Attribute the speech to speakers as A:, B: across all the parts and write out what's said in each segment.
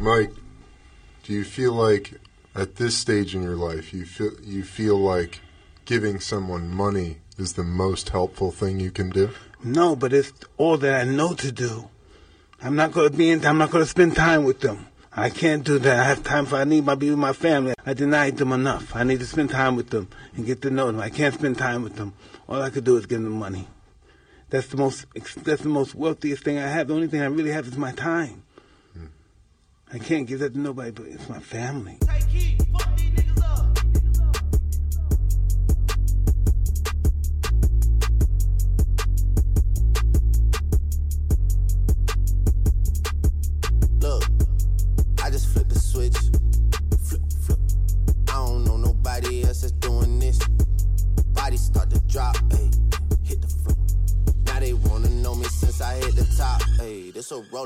A: Mike, do you feel like at this stage in your life you feel you feel like giving someone money is the most helpful thing you can do?
B: No, but it's all that I know to do. I'm not going to be in. I'm not going to spend time with them. I can't do that. I have time for. I need to be with my family. I denied them enough. I need to spend time with them and get to know them. I can't spend time with them. All I could do is give them money. That's the most. That's the most wealthiest thing I have. The only thing I really have is my time. I can't give that to nobody, but it's my family.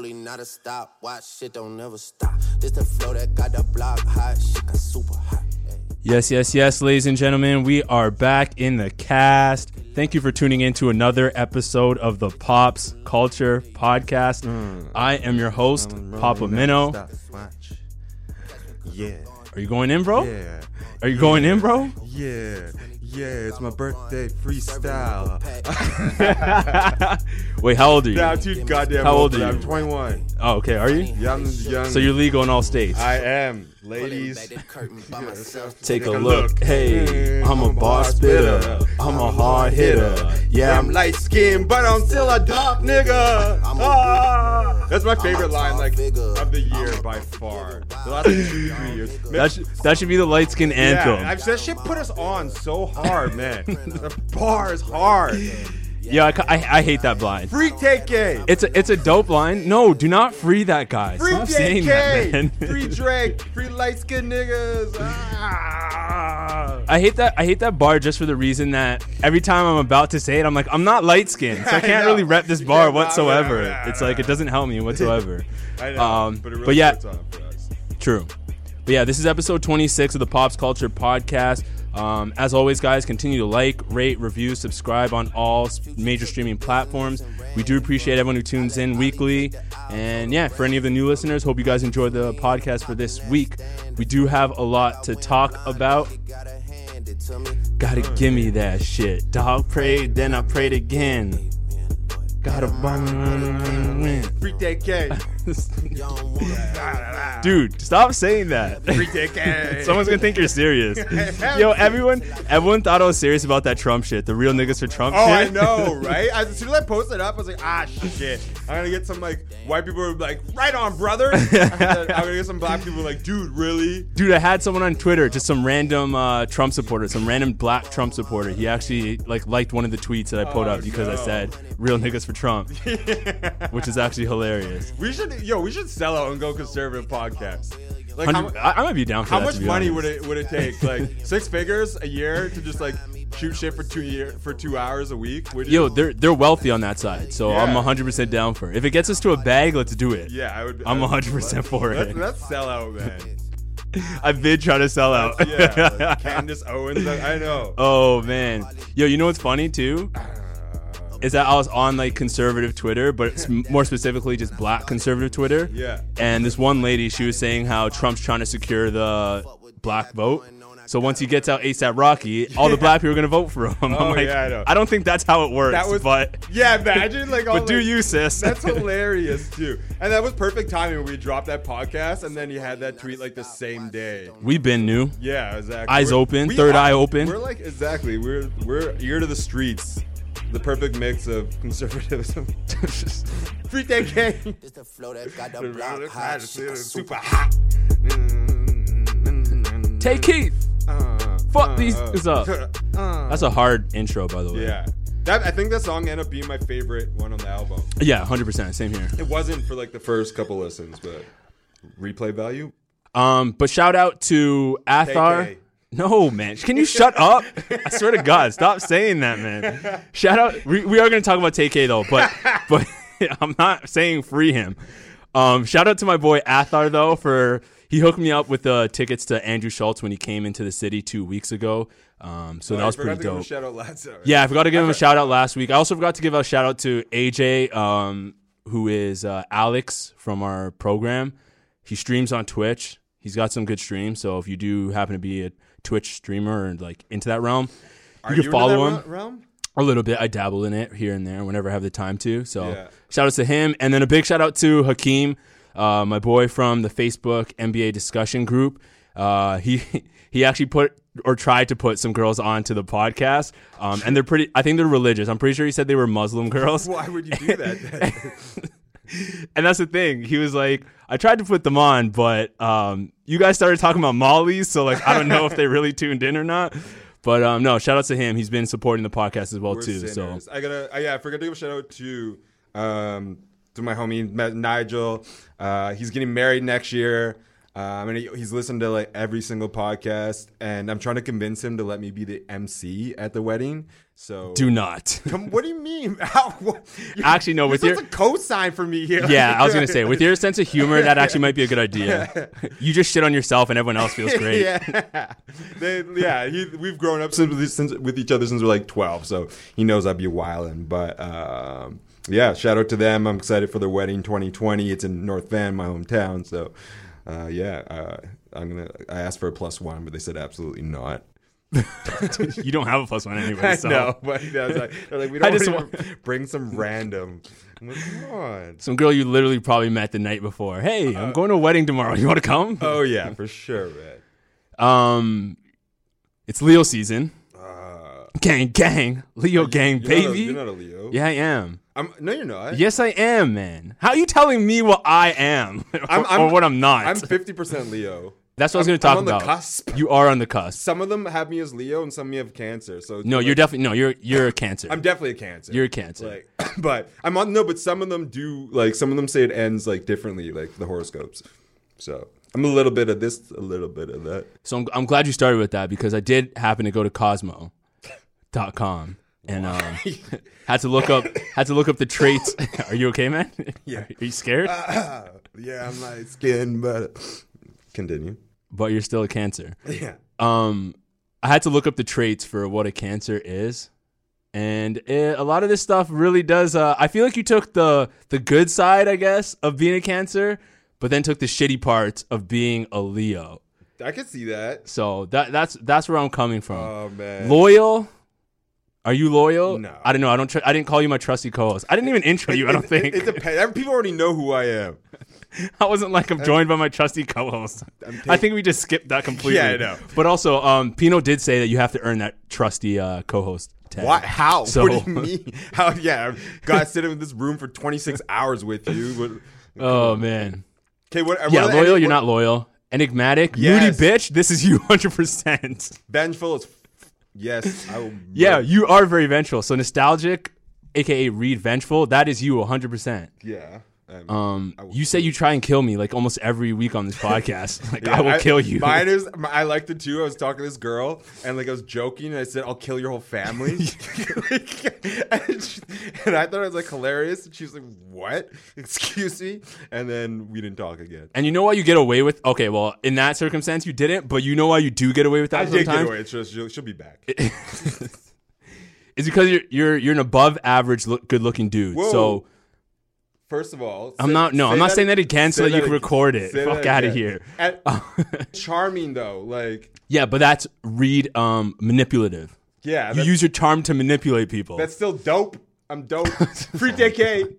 C: This rolling, not a stop. Watch shit don't never stop. This the flow that got the block hot. Shit got super hot. ayy.
D: Yes, yes, yes, ladies and gentlemen, we are back in the cast. Thank you for tuning in to another episode of the Pops Culture Podcast. I am your host, Papa Minnow.
E: Yeah.
D: Are you going in, bro?
E: Yeah.
D: Are you going in, bro?
E: Yeah. Yeah. It's my birthday freestyle.
D: Wait, how old are you?
E: Now, too goddamn
D: How old
E: but
D: are you?
E: I'm 21.
D: Oh, okay. Are you?
E: Young, young.
D: So you're legal in all states.
E: I am. Ladies.
C: back the curtain by myself.
D: Take a look.
E: look.
D: Hey, I'm a bar spitter. I'm a hard hitter.
E: Yeah, I'm light skinned, but I'm still a dark nigga. Ah! That's my favorite line, like
C: figure.
E: of the year by far. The last like, two, three years.
D: That, sh- that should be the light skin anthem.
E: Yeah, I've, that shit put us on so hard, man. the bar is hard.
D: Yeah, I, I, I hate that blind.
E: Free KK.
D: It's a it's a dope line. No, do not free that guy.
E: Free
D: Stop saying that, man.
E: Free Drake. Free light skinned niggas. Ah.
D: I hate that. I hate that bar just for the reason that every time I'm about to say it, I'm like, I'm not light skinned, so I
E: I
D: can't
E: know.
D: really rep this bar whatsoever.
E: nah, nah,
D: It's
E: nah,
D: like it doesn't help me whatsoever.
E: I know,
D: Um,
E: but it really
D: but yeah,
E: for us.
D: True. But yeah, this is episode 26 of the Pops Culture Podcast. Um, as always, guys, continue to like, rate, review, subscribe on all major streaming platforms. We do appreciate everyone who tunes in weekly. And yeah, for any of the new listeners, hope you guys enjoyed the podcast for this week. We do have a lot to talk about.
C: Gotta hand it to me.
D: Gotta give me that shit. Dog prayed, then I prayed again. Gotta bum win.
C: Y'all don't wanna
D: Dude, stop saying that.
E: Free
D: Someone's gonna think you're serious. Yo, everyone, everyone thought I was serious about that Trump shit. The real niggas for Trump
E: Oh,
D: shit.
E: I know, right? As soon as I posted it up, I was like, ah, shit. I'm gonna get some like white people who are like, right on, brother. I'm gonna get some black people like, dude, really?
D: Dude, I had someone on Twitter, just some random uh, Trump supporter, some random black Trump supporter. He actually like liked one of the tweets that I put
E: Oh,
D: up because I said "real niggas for Trump," which is actually hilarious.
E: We should, yo, we should sell out and go conservative podcast. Like, how,
D: I, I might be down for
E: how
D: that,
E: much
D: to be
E: money
D: honest.
E: would it would it take? Like six figures a year to just like shoot shit for two year for two hours a week? Would you?
D: Yo, they're they're wealthy on that side, so I'm 100 percent down for it. If it gets us to a bag, let's do it.
E: yeah, I would. Be I'm
D: 100% for
E: let's,
D: it.
E: Let's sell out, man.
D: I've been trying to sell out.
E: Yeah, like Candace Owens. I know.
D: Oh man, yo, you know what's funny too? Is that I was on like conservative Twitter, but it's more specifically just black conservative Twitter.
E: Yeah.
D: And this one lady, she was saying how Trump's trying to secure the black vote, So once he gets out ASAP Rocky, all the black people are gonna vote for him. I'm
E: Oh,
D: like,
E: yeah, I know.
D: I don't think that's how it works.
E: That was,
D: but
E: yeah. Imagine like, all
D: but do you, sis?
E: That's hilarious too, and that was perfect timing when we dropped that podcast, and then you had that tweet like the same day.
D: We've been new.
E: Yeah, exactly.
D: Eyes
E: We're-
D: open, third
E: are-
D: eye open.
E: We're like exactly. We're we're ear to the streets. The perfect mix of conservatism. Free that game.
C: It's the flow that got the block hot.
E: Super hot.
D: Take Keith.
E: Uh,
D: Fuck these.
E: uh,
D: up?
E: uh.
D: That's a hard intro, by the way.
E: Yeah. That I think that song ended up being my favorite one on the album.
D: Yeah, hundred percent. Same here.
E: It wasn't for like the first couple listens, but replay value.
D: Um, but shout out to Athar. No, man. Can you shut up? I swear to God, stop saying that, man. Shout out. We, we are going to talk about Tay-K though, but but I'm not saying free him. Um, shout out to my boy Athar though for he hooked me up with the tickets to Andrew Schulz when he came into the city two weeks ago. Um, so
E: Oh,
D: that was pretty
E: to give him a
D: dope.
E: Shout out last time.
D: Yeah, I forgot to give him a shout out last week. I also forgot to give a shout out to AJ, um, who is uh, Alex from our program. He streams on Twitch. He's got some good streams. So if you do happen to be a Twitch streamer and like into that realm,
E: Are
D: you
E: you
D: can
E: into
D: follow him
E: realm?
D: a little bit. I dabble in it here and there whenever I have the time to. So
E: Yeah.
D: shout out to him, and then a big shout out to Hakeem, uh, my boy from the Facebook NBA discussion group. Uh, he he actually put or tried to put some girls onto the podcast, um, and they're pretty. I think they're religious. I'm pretty sure he said they were Muslim girls.
E: Why would you do that?
D: And that's the thing. He was like, I tried to put them on, but um, you guys started talking about mollies, so like I don't know if they really tuned in or not. But um, no, shout out to him. He's been supporting the podcast as well
E: We're
D: too. So.
E: I gotta. Uh, yeah, I forgot to give a shout out to um to my homie Nigel. Uh, he's getting married next year. Um, and he, he's listened to like every single podcast, and I'm trying to convince him to let me be the MC at the wedding. So
D: do not.
E: Come, what do you mean? How, what, you-
D: Actually, no, with your-
E: co-sign for me here.
D: Yeah, I was gonna say with your sense of humor, that actually might be a good idea. You just shit on yourself, and everyone else feels great.
E: yeah, they, yeah. He, we've grown up since, since with each other since we're like twelve, so he knows I'd be wildin'. But um, yeah, shout out to them. I'm excited for their wedding 2020. It's in North Van, my hometown. So uh, yeah, uh, I'm gonna. I asked for a plus one, but they said absolutely not.
D: you don't have a plus one anyway.
E: I
D: So.
E: know, but yeah, it's like, they're like, we
D: I
E: don't
D: just
E: want to bring some random. I'm like, come on.
D: Some girl you literally probably met the night before. Hey, I'm going to a wedding tomorrow. You want to come?
E: Oh yeah, for sure, man.
D: Um, it's Leo season. gang, gang, Leo gang,
E: Uh, You're not a-
D: baby.
E: you're not a Leo.
D: Yeah, I am.
E: I'm, no, you're not.
D: Yes, I am, man. How are you telling me what I am or, or what I'm not?
E: I'm 50% Leo.
D: That's what I was
E: I'm-
D: going to talk
E: I'm on the
D: about.
E: cusp.
D: You are on the cusp.
E: Some of them have me as Leo, and some of me have Cancer. So
D: No, you're definitely no. You're you're a Cancer.
E: I'm definitely a Cancer.
D: You're a Cancer.
E: Like, but I'm on no. But some of them do like some of them say it ends like differently, like the horoscopes. So I'm a little bit of this, a little bit of that.
D: So I'm, I'm glad you started with that because I did happen to go to Cosmo.com and um, had to look up had to look up the traits. Are you okay, man?
E: Yeah.
D: Are you scared?
E: yeah, I'm light skinned, but continue.
D: but you're still a Cancer.
E: Yeah.
D: Um, I had to look up the traits for what a Cancer is. And it, a lot of this stuff really does. Uh, I feel like you took the the good side, I guess, of being a Cancer, but then took the shitty parts of being a Leo.
E: I can see that.
D: So that that's that's where I'm coming from.
E: Oh man.
D: Loyal? Are you loyal?
E: No.
D: I don't know. I don't. Tr- I didn't call you my trusty co-host. I didn't even intro you. I don't think.
E: It, it depends. People already know who I am.
D: I wasn't like I'm joined by my trusty co-host. I think we just skipped that completely.
E: Yeah, I know.
D: But also, um, Pino did say that you have to earn that trusty uh, co-host tag.
E: What? How?
D: So-
E: what do you mean? How? Yeah, God sitting in this room for 26 hours with you.
D: Oh man.
E: okay, what? what
D: Yeah, loyal.
E: any-
D: You're
E: what-
D: not loyal. Enigmatic.
E: Yes.
D: Moody bitch. This is you 100. percent
E: Vengeful is. Yes, I will.
D: Yeah, you are very vengeful. So nostalgic, aka Reed vengeful. That is you 100. percent
E: Yeah. Um,
D: Um, you say you try and kill me like almost every week on this podcast. Like
E: yeah,
D: I will kill you.
E: Mine is. I liked it too. I was talking to this girl, and like I was joking, and I said, "I'll kill your whole family," Like, and, she- and I thought it was like hilarious. And she was like, "What? Excuse me?" And then we didn't talk again.
D: And you know why you get away with? Okay, well, in that circumstance, you didn't. But you know why you do get away with that
E: I did
D: sometimes?
E: get away. It's just she'll, she'll be back.
D: It's because you're you're you're an above average, look, good looking dude.
E: Whoa.
D: So
E: First of all,
D: I'm not- no, I'm not saying that again so
E: say
D: that you can record it.
E: Say
D: Fuck
E: that
D: outta
E: again.
D: here.
E: And- charming though, like
D: Yeah, but that's read um, manipulative.
E: Yeah,
D: You use your charm to manipulate people.
E: that's still dope. I'm dope. Free DK.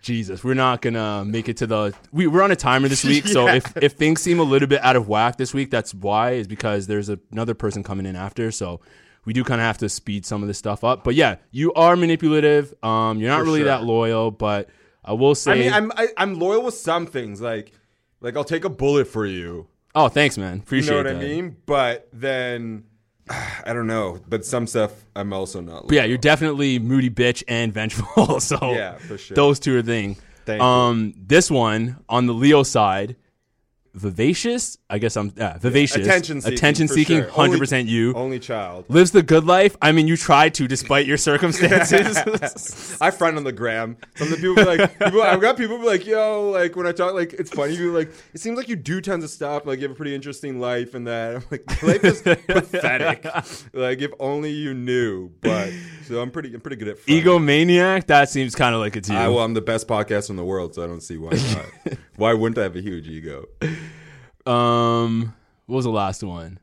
D: Jesus, we're not gonna make it to the. We, we're on a timer this week, so
E: Yeah.
D: if if things seem a little bit out of whack this week, that's why is because there's a, another person coming in after, so we do kind of have to speed some of this stuff up. But yeah, you are manipulative. Um, you're not
E: For
D: really
E: sure.
D: that loyal, but I will say.
E: I mean, I'm I, I'm loyal with some things. Like like I'll take a bullet for you.
D: oh, thanks, man. Appreciate. It.
E: You know what
D: that.
E: I mean? But then I don't know. But some stuff I'm also not.
D: But yeah, you're definitely moody bitch and vengeful. so
E: Yeah, for sure.
D: those two are thing.
E: Thank you.
D: um, this one on the Leo side, vivacious. I guess I'm yeah, vivacious.
E: attention seeking.
D: attention seeking.
E: sure.
D: Hundred percent you.
E: Only child.
D: Lives the good life. I mean, you tried to despite your circumstances.
E: I friend on the gram. Some of the people be like, people, I've got people be like, yo, like when I talk, like it's funny. People like, it seems like you do tons of stuff. Like you have a pretty interesting life, and that I'm like, life is pathetic. like if only you knew. But so I'm pretty, I'm pretty good at friend.
D: Egomaniac. That seems kind of like it's you.
E: I, well, I'm the best podcast in the world, so I don't see why not. why wouldn't I have a huge ego?
D: Um, what was the last one?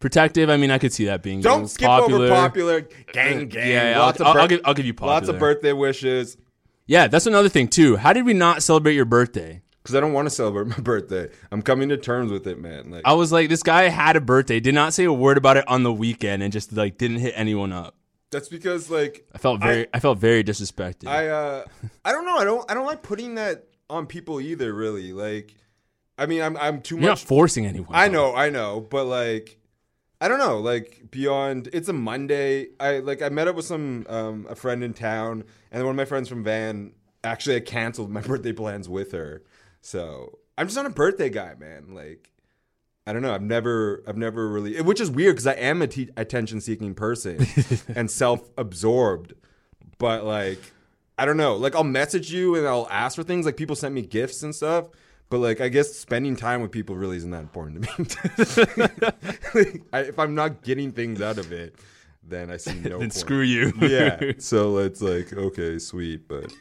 D: Protective. I mean, I could see that being
E: Don't skip
D: popular.
E: over popular. Gang, gang.
D: Yeah, yeah, I'll-
E: lots of
D: I'll-
E: bir-
D: I'll give- I'll give you
E: Lots of birthday wishes.
D: Yeah, that's another thing too. How did we not celebrate your birthday?
E: Because I don't want to celebrate my birthday. I'm coming to terms with it, man. Like,
D: I was like, this guy had a birthday, did not say a word about it on the weekend, and just like didn't hit anyone up.
E: that's because like
D: I felt very, I, felt very disrespected.
E: I uh I don't know. I don't I don't like putting that on people either. Really, like, I mean, I'm I'm too much
D: You're not forcing anyone.
E: I
D: though.
E: know, I know, but like, I don't know. Like beyond, it's a Monday. I like I met up with some um a friend in town, and one of my friends from Van actually I canceled my birthday plans with her. So I'm just not a birthday guy, man. Like. I don't know. I've never, I've never really, which is weird because I am a te- attention-seeking person and self-absorbed. But like, I don't know. Like, I'll message you and I'll ask for things. Like, people sent me gifts and stuff. But like, I guess spending time with people really isn't that important to me. Like, I, if I'm not getting things out of it, then I see no.
D: Then
E: point.
D: screw you.
E: yeah. So it's like okay, sweet, but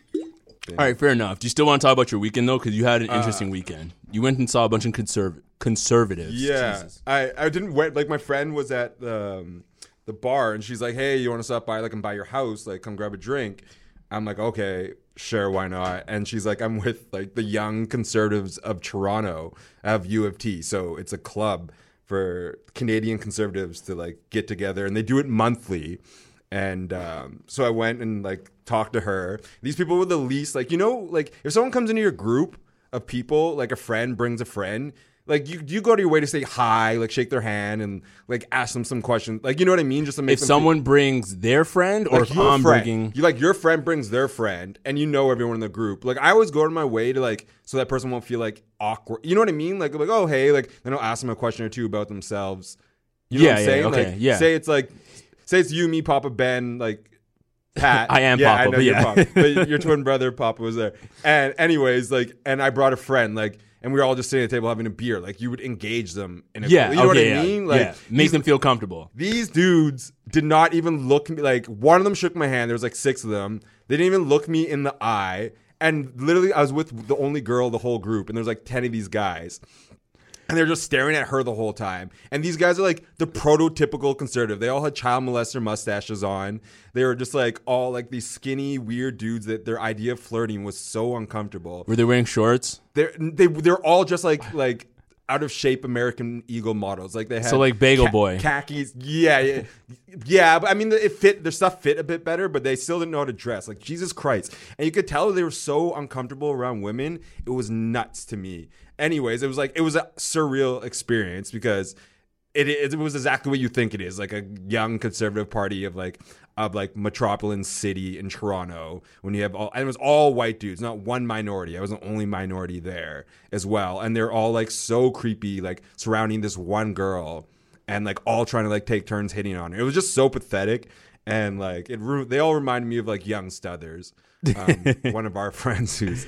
D: All right, fair enough. Do you still want to talk about your weekend though? Because you had an
E: Uh,
D: interesting weekend. You went and saw a bunch of conserv- conservatives.
E: Yeah,
D: Jesus.
E: I I didn't wait. Like my friend was at the um, the bar and she's like, "Hey, you want to stop by? Like, and buy your house? Like, come grab a drink." I'm like, "Okay, sure, why not?" And she's like, "I'm with like the young conservatives of Toronto of U of T, so it's a club for Canadian conservatives to like get together, and they do it monthly." And um, so I went and like talked to her. These people were the least like you know like if someone comes into your group of people, like a friend brings a friend, like you you go to your way to say hi, like shake their hand and like ask them some questions, like you know what I mean, just to make
D: If someone brings their friend, or
E: like
D: if I'm
E: friend,
D: bringing,
E: you like your friend brings their friend, and you know everyone in the group. Like I always go to my way to like so that person won't feel like awkward. You know what I mean? Like like oh hey, like then I'll ask them a question or two about themselves. You know
D: Yeah,
E: what I'm
D: yeah,
E: saying?
D: okay,
E: like,
D: yeah.
E: Say it's like say it's you, me, Papa, Ben, like. Pat.
D: I am
E: yeah,
D: Papa,
E: I know
D: but
E: you're
D: yeah.
E: Papa. But your twin brother Papa was there. And anyways, like, and I brought a friend, like, and we were all just sitting at the table having a beer. Like, you would engage them in a,
D: yeah,
E: you know what I
D: okay, yeah,
E: mean? Like,
D: yeah. make
E: these-
D: them feel comfortable.
E: these dudes did not even look me like one of them shook my hand. There was like six of them. They didn't even look me in the eye. And literally, I was with the only girl, the whole group, and there's like ten of these guys, and they're just staring at her the whole time. And these guys are like the prototypical conservative. They all had child molester mustaches on. They were just like all like these skinny, weird dudes that their idea of flirting was so uncomfortable
D: Were they wearing shorts?
E: they're they they're all just like like out of shape American Eagle models. Like they had
D: So, like, Bagel Boy.
E: khakis. Yeah, yeah, yeah. But I mean, it fit their stuff fit a bit better, but they still didn't know how to dress. Like Jesus Christ, and you could tell they were so uncomfortable around women. It was nuts to me. Anyways, it was like it was a surreal experience because. It, it, was exactly what you think it is, like a young conservative party of like of like metropolitan city in Toronto. When you have all, and it was all white dudes, not one minority. I was the only minority there as well, and they're all like so creepy, like surrounding this one girl, and like all trying to like take turns hitting on her. It was just so pathetic, and like it. They all reminded me of like young Stuthers, um, one of our friends who's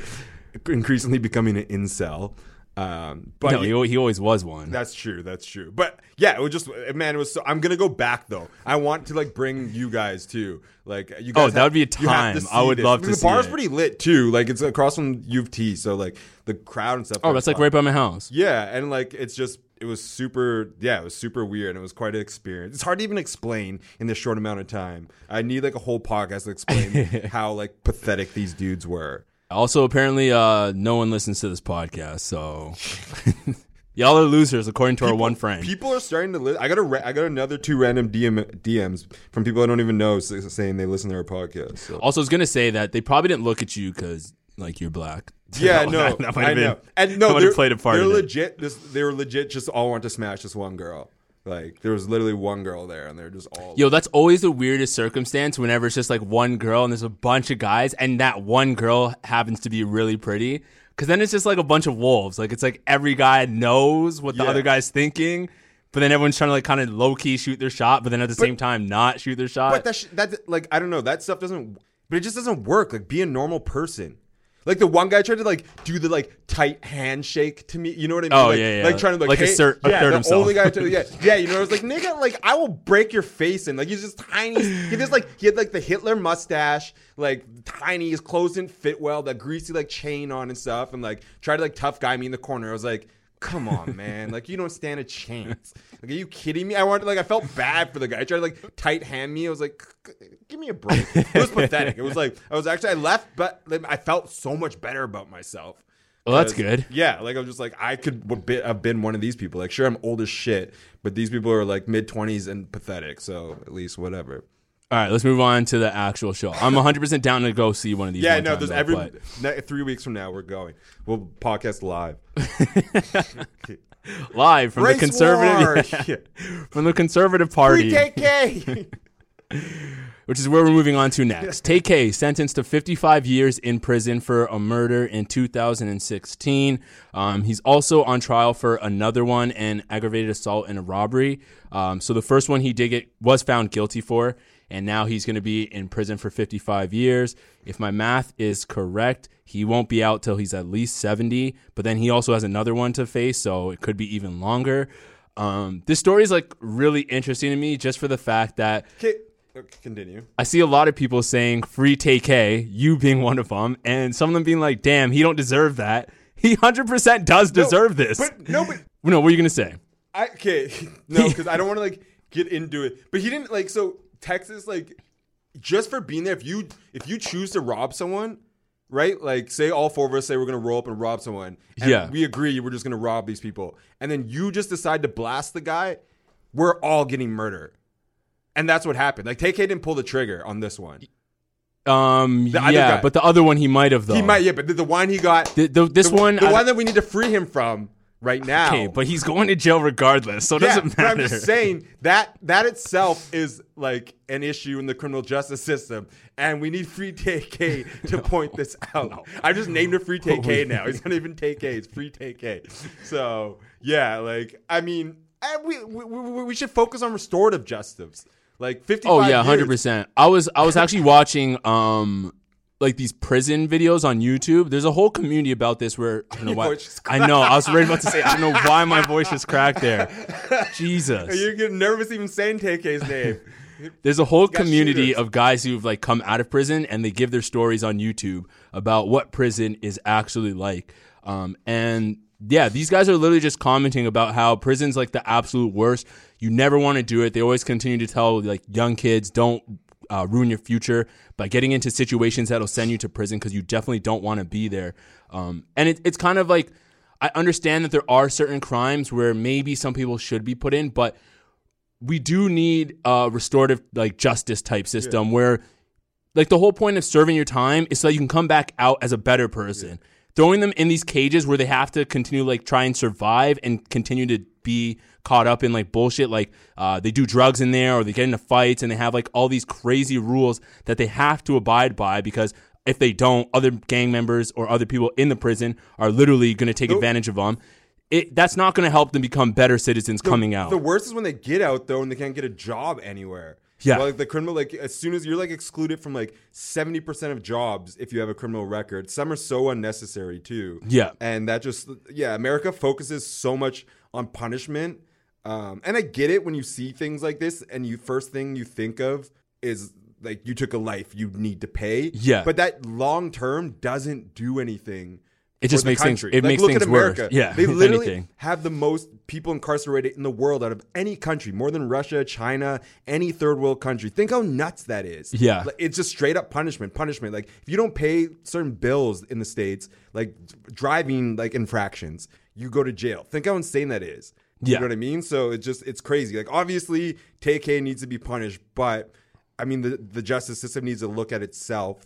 E: increasingly becoming an incel. Um, but
D: no, he, he always was one.
E: that's true. That's true. But yeah, it was just man. It was. So, I'm gonna go back though. I want to like bring you guys too. Like you guys.
D: Oh, that would be a
E: have
D: time. I would
E: this.
D: love
E: I mean,
D: to
E: The bar's
D: it.
E: pretty lit too. Like it's across from U of T, so like the crowd and stuff.
D: oh, that's like right by my house.
E: Yeah, and like it's just it was super yeah, it was super weird and it was quite an experience. It's hard to even explain in this short amount of time. I need like a whole podcast to explain how like pathetic these dudes were.
D: Also, apparently, uh, no one listens to this podcast, so y'all are losers, according to our one friend.
E: People are starting to li- I got a ra- I got another two random DM DMs from people I don't even know saying they listen to our podcast. So.
D: Also, I was gonna say that they probably didn't look at you because like you're black.
E: Yeah, no,
D: that, that
E: I
D: been,
E: know. And no, they're,
D: played a part
E: they're legit. This, they were legit. Just all want to smash this one girl. Like there was literally one girl there, and they're just all.
D: Yo, that's always the weirdest circumstance whenever it's just like one girl and there's a bunch of guys, and that one girl happens to be really pretty. Because then it's just like a bunch of wolves. Like it's like every guy knows what the
E: Yeah.
D: other guy's thinking, but then everyone's trying to like kind of low key shoot their shot, but then at the same time not shoot their shot.
E: But that sh- that like I don't know that stuff doesn't. But it just doesn't work. Like be a normal person. Like the one guy tried to like do the like tight handshake to me. You know what I mean?
D: Oh,
E: like,
D: yeah, yeah.
E: Like trying to like,
D: Like
E: hey,
D: assert-
E: yeah,
D: assert
E: the
D: himself.
E: only guy. To, yeah, yeah. You know, I was like, nigga, like I will break your face in. Like he's just tiny. He just like he had like the Hitler mustache, like tiny. His clothes didn't fit well. That greasy like chain on and stuff, and like tried to like tough guy me in the corner. I was like. Come on, man! Like you don't stand a chance. Like, are you kidding me? I wanted, like, I felt bad for the guy. He tried to like tight hand me. I was like, give me a break. It was pathetic. It was like I was actually I left, but like, I felt so much better about myself.
D: Well, that's good.
E: Yeah, like I was just like I could have been one of these people. Like, sure, I'm old as shit, but these people are like mid twenties and pathetic. So at least whatever.
D: All right, let's move on to the actual show. I'm 100% down to go see one of these.
E: Yeah, no, there's
D: though,
E: every
D: but-
E: ne- three weeks from now we're going. We'll podcast live.
D: live from
E: Race
D: the conservative!
E: Yeah.
D: from the conservative party.
E: Free KK.
D: which is where we're moving on to next. Tay sentenced to 55 years in prison for a murder in 2016. Um, he's also on trial for another one, an aggravated assault and a robbery. Um, so the first one he did get was found guilty for, and now he's going to be in prison for 55 years. If my math is correct, he won't be out till he's at least 70. But then he also has another one to face, so it could be even longer. Um, this story is like really interesting to me just for the fact that
E: Okay, okay, continue.
D: I see a lot of people saying free Tay-K, you being one of them, and some of them being like, damn, he don't deserve that. He 100% does deserve this.
E: But no, but
D: no, what are you going to say?
E: I okay, no, because I don't want to like get into it. But he didn't like so Texas like just for being there. If you if you choose to rob someone, right? Like say all four of us say we're gonna roll up and rob someone. And
D: Yeah.
E: we agree we're just gonna rob these people, and then you just decide to blast the guy. We're all getting murdered, and that's what happened. Like Tay-K didn't pull the trigger on this one.
D: Um,
E: The
D: yeah, but the other one he might have, though.
E: He might, yeah, but the, the one he got,
D: The- the- this
E: the,
D: one,
E: the
D: I-
E: one that we need to free him from right now.
D: Okay, but he's going to jail regardless, so it
E: yeah,
D: doesn't
E: but I'm just saying that that itself is like an issue in the criminal justice system, and we need Free Tay-K to point this out. I just named it Free Tay-K now. He's not even Tay-K; it's Free Tay-K. So yeah, like I mean, we we, we, we should focus on restorative justice. Like fifty.
D: Oh yeah, hundred percent. I was I was actually watching um like these prison videos on YouTube. There's a whole community about this where I don't know why. I know. I was ready about to say I don't know why my voice just cracked there. Jesus.
E: You're getting nervous even saying Tay-K's name.
D: There's a whole community
E: shooters.
D: of guys who've like come out of prison and they give their stories on YouTube about what prison is actually like. Um, and yeah, these guys are literally just commenting about how prison's like the absolute worst. You never want to do it. They always continue to tell like young kids don't uh, ruin your future by getting into situations that'll send you to prison because you definitely don't want to be there. Um, and it, it's kind of like I understand that there are certain crimes where maybe some people should be put in, but we do need a restorative like justice type system where like the whole point of serving your time is so that you can come back out as a better person. Throwing them in these cages where they have to continue like try and survive and continue to be caught up in like bullshit like uh, they do drugs in there or they get into fights and they have like all these crazy rules that they have to abide by because if they don't other gang members or other people in the prison are literally going to take advantage of them it, that's not going to help them become better citizens coming out
E: The worst is when they get out though and they can't get a job anywhere.
D: Yeah.
E: Well, like the criminal, like as soon as you're like excluded from like seventy percent of jobs if you have a criminal record. Some are so unnecessary too.
D: Yeah.
E: and that just yeah, America focuses so much on punishment. Um, and I get it when you see things like this, and you first thing you think of is like you took a life, you need to pay.
D: Yeah.
E: but that long term doesn't do anything.
D: It just makes things-
E: country.
D: it
E: Like,
D: makes
E: look
D: things
E: at America.
D: worse. Yeah,
E: they literally
D: anything.
E: have the most people incarcerated in the world out of any country, more than Russia, China, any third world country. Think how nuts that is.
D: Yeah.
E: Like, it's just straight up punishment, punishment. Like if you don't pay certain bills in the states, like driving like infractions, you go to jail. Think how insane that is.
D: Yeah.
E: You know what I mean? So it's just it's crazy. Like obviously, Tay-K needs to be punished, but I mean the the justice system needs to look at itself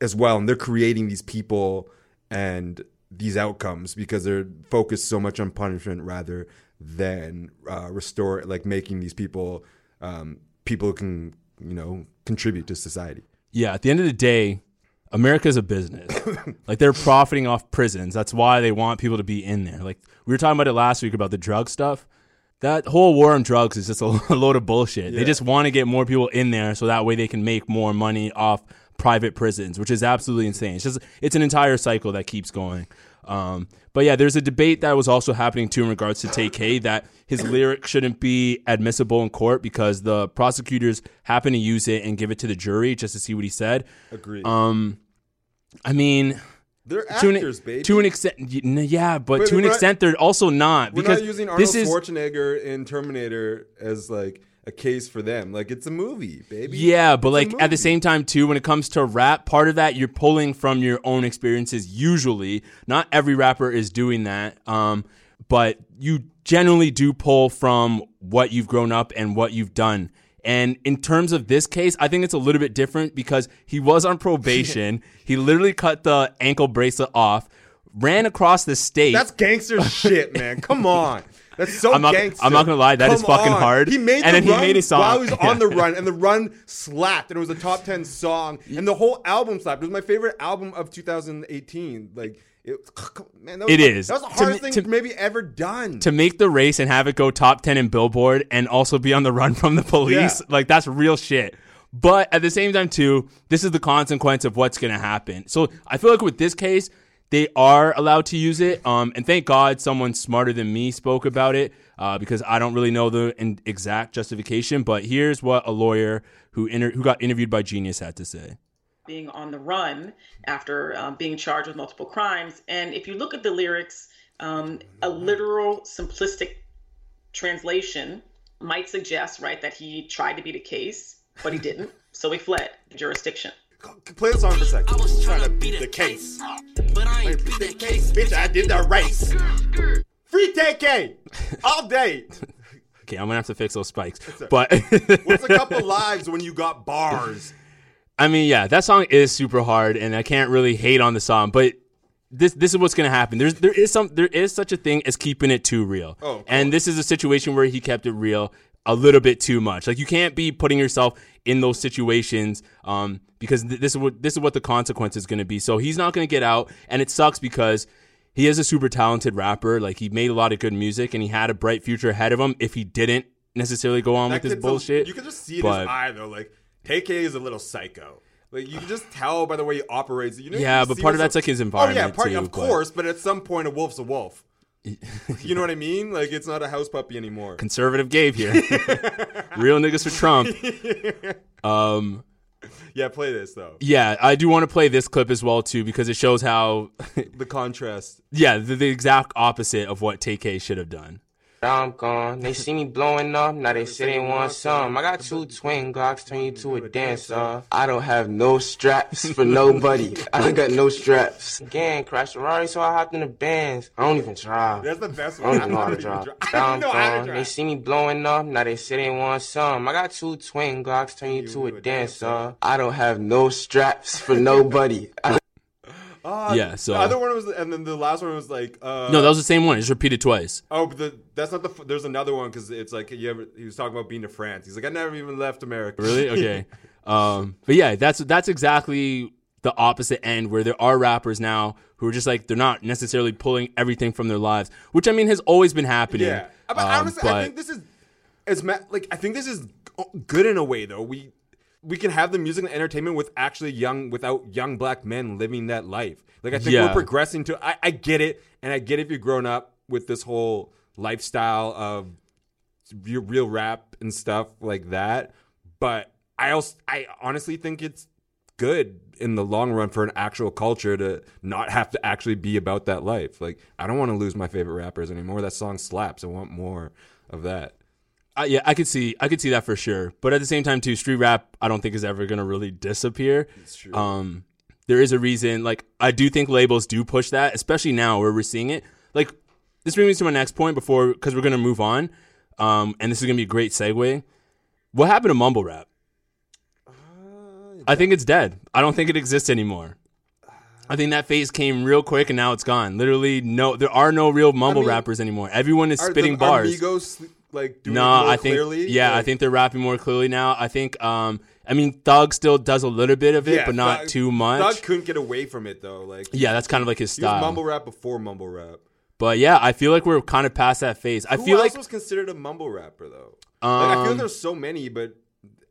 E: as well, and they're creating these people and these outcomes because they're focused so much on punishment rather than uh, restore like making these people um, people who can you know contribute to society.
D: Yeah, at the end of the day, America's a business. like they're profiting off prisons. That's why they want people to be in there. Like we were talking about it last week about the drug stuff. That whole war on drugs is just a, load of bullshit. They just want to get more people in there so that way they can make more money off private prisons, which is absolutely insane. It's just it's an entire cycle that keeps going. Um, but yeah, there's a debate that was also happening too in regards to Tay-K that his lyric shouldn't be admissible in court because the prosecutors happen to use it and give it to the jury just to see what he said.
E: Agreed.
D: Um, I mean,
E: they're
D: to an,
E: actors, baby.
D: to an extent, yeah, but
E: Wait,
D: to an
E: we're not-
D: extent, they're also not
E: We're
D: because
E: not using Arnold
D: this is
E: Schwarzenegger in Terminator as like a case for them. Like it's a movie, baby.
D: Yeah, but
E: It's a
D: like at the same time too, when it comes to rap, part of that you're pulling from your own experiences. Usually, not every rapper is doing that, um, but you generally do pull from what you've grown up and what you've done. And in terms of this case, I think it's a little bit different because he was on probation. he literally cut the ankle bracelet off, ran across the state.
E: That's gangster shit, man. Come on. That's so
D: I'm not-
E: gangster.
D: I'm not gonna lie, that
E: Come
D: is fucking
E: on.
D: hard.
E: He made
D: And
E: the
D: then he made a song.
E: while he was on the run, and the run slapped, and it was a top ten song, and the whole album slapped. It was my favorite album of 2018. Like, it, man, that was
D: It
E: the-
D: is.
E: That was the hardest
D: me-
E: thing
D: to-
E: maybe ever done.
D: to make the race and have it go top 10 in Billboard and also be on the run from the police,
E: Yeah.
D: like that's real shit. But at the same time, too, this is the consequence of what's going to happen. So I feel like with this case, they are allowed to use it. Um, and thank God someone smarter than me spoke about it uh, because I don't really know the in- exact justification. But here's what a lawyer who, inter- who got interviewed by Genius had to say.
F: Being on the run after um, being charged with multiple crimes. And if you look at the lyrics, um, a literal, simplistic translation might suggest, right, that he tried to beat a case, but he didn't. So he fled the jurisdiction.
E: Play the song for a second. I was trying to beat the case, but I ain't beat the case, bitch. I did the race. Free Tay-K all day.
D: Okay, I'm going to have to fix those spikes. But
E: What's a couple lives when you got bars?
D: I mean, yeah, that song is super hard, and I can't really hate on the song, but this this is what's gonna happen. There's there is some there is such a thing as keeping it too real,
E: Oh, of
D: and this is a situation where he kept it real a little bit too much. Like you can't be putting yourself in those situations, um, because th- this is what this is what the consequence is gonna be. So he's not gonna get out, and it sucks because. He is a super talented rapper. Like he made a lot of good music, and he had a bright future ahead of him. If he didn't necessarily go on
E: That
D: with this bullshit,
E: you can just see it in his eye though. Like Tay-K is a little psycho. Like you can just tell by the way he operates. You know,
D: Yeah, but part of that's, like, his environment.
E: Oh yeah, part
D: too,
E: of
D: but-
E: course. But at some point, a wolf's a wolf. you know what I mean? Like it's not a house puppy anymore.
D: conservative Gabe here. Real niggas for Trump. Um,
E: yeah, play this though.
D: yeah, I do want to play this clip as well too because it shows how,
E: The contrast.
D: yeah, the, the exact opposite of what Tay-K should have done.
G: Now I'm gone. They see me blowing up. Now they say they want some. I got two twin Glocks, turn you to a dancer. I don't have no straps for nobody. I don't got no straps. Again, crash Ferrari, so I hopped in the bands. I don't even drive.
E: That's the best one.
G: I don't even know how to drive. Now I'm
E: know how to
G: gone. They see me blowing up. Now they say they want some. I got two twin Glocks, turn you to a dancer. I don't have no straps for nobody.
E: Ah,
D: Yeah, so-
E: the other one was, and then the last one was like, uh,
D: No, that was the same one. It's repeated twice.
E: Oh, but the, that's not the. There's another one because it's like you ever. He was talking about being to France. He's like, I never even left America.
D: Really? Okay. um, but yeah, that's that's exactly the opposite end where there are rappers now who are just like they're not necessarily pulling everything from their lives, which I mean has always been happening.
E: Yeah, but
D: Um,
E: honestly, I think this is as like I think this is good in a way though. We we can have the music and entertainment with actually young without young black men living that life. Like I think
D: Yeah.
E: we're progressing to. I, I get it, and I get if you've grown up with this whole lifestyle of real, real rap and stuff like that. But I also I honestly think it's good in the long run for an actual culture to not have to actually be about that life. Like I don't want to lose my favorite rappers anymore. That song slaps. I want more of that.
D: I, yeah, I could see, I could see that for sure. But at the same time, too, street rap, I don't think is ever gonna really disappear.
E: It's true.
D: Um, there is a reason. Like, I do think labels do push that, especially now where we're seeing it. Like, this brings me to my next point before, because we're gonna move on. Um, and this is gonna be a great segue. What happened to mumble rap? I think it's dead. I don't think it exists anymore. I think that phase came real quick and now it's gone. Literally, no, there are no real mumble
E: mean,
D: rappers anymore. Everyone is spitting
E: the,
D: bars.
E: Are Migos like doing
D: no, I think
E: clearly?
D: yeah, I think they're rapping more clearly now. I think um I mean Thug still does a little bit of it,
E: Yeah,
D: but not
E: Thug-
D: too much.
E: Thug couldn't get away from it though. Like
D: yeah, that's kind of like his style.
E: mumble rap before mumble rap.
D: But yeah, I feel like we're kind of past that phase. I
E: Who
D: feel like
E: was considered a mumble rapper though? like, I feel
D: Um,
E: like there's so many, but